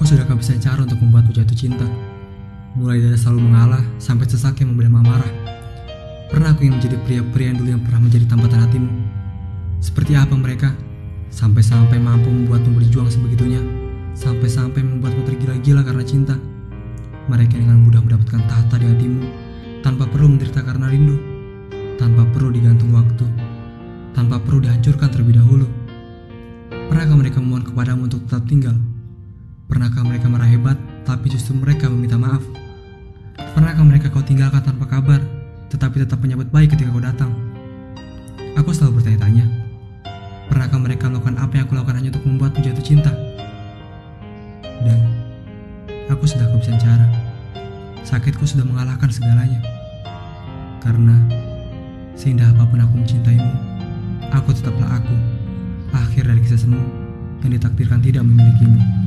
Aku sudah kehabisan cara untuk membuatmu jatuh cinta. Mulai dari selalu mengalah sampai sesak yang membelah marah. Pernah aku ingin menjadi pria-pria yang dulu yang pernah menjadi tambatan hatimu. Seperti apa mereka? Sampai-sampai mampu membuatmu berjuang sebegitunya. Sampai-sampai membuatmu tergila-gila karena cinta. Mereka dengan mudah mendapatkan tahta di hatimu tanpa perlu menderita karena rindu. Tanpa perlu digantung waktu. Tanpa perlu dihancurkan terlebih dahulu. Pernahkah mereka memohon kepadamu untuk tetap tinggal? Pernahkah mereka marah hebat, tapi justru mereka meminta maaf? Pernahkah mereka kau tinggalkan tanpa kabar, tetapi tetap menyambut baik ketika kau datang? Aku selalu bertanya-tanya, pernahkah mereka melakukan apa yang aku lakukan hanya untuk membuatmu jatuh cinta? Dan aku sudah kehabisan cara. Sakitku sudah mengalahkan segalanya. Karena seindah apa pun aku mencintaimu, aku tetaplah aku. Akhir dari kisah semu yang ditakdirkan tidak memilikimu.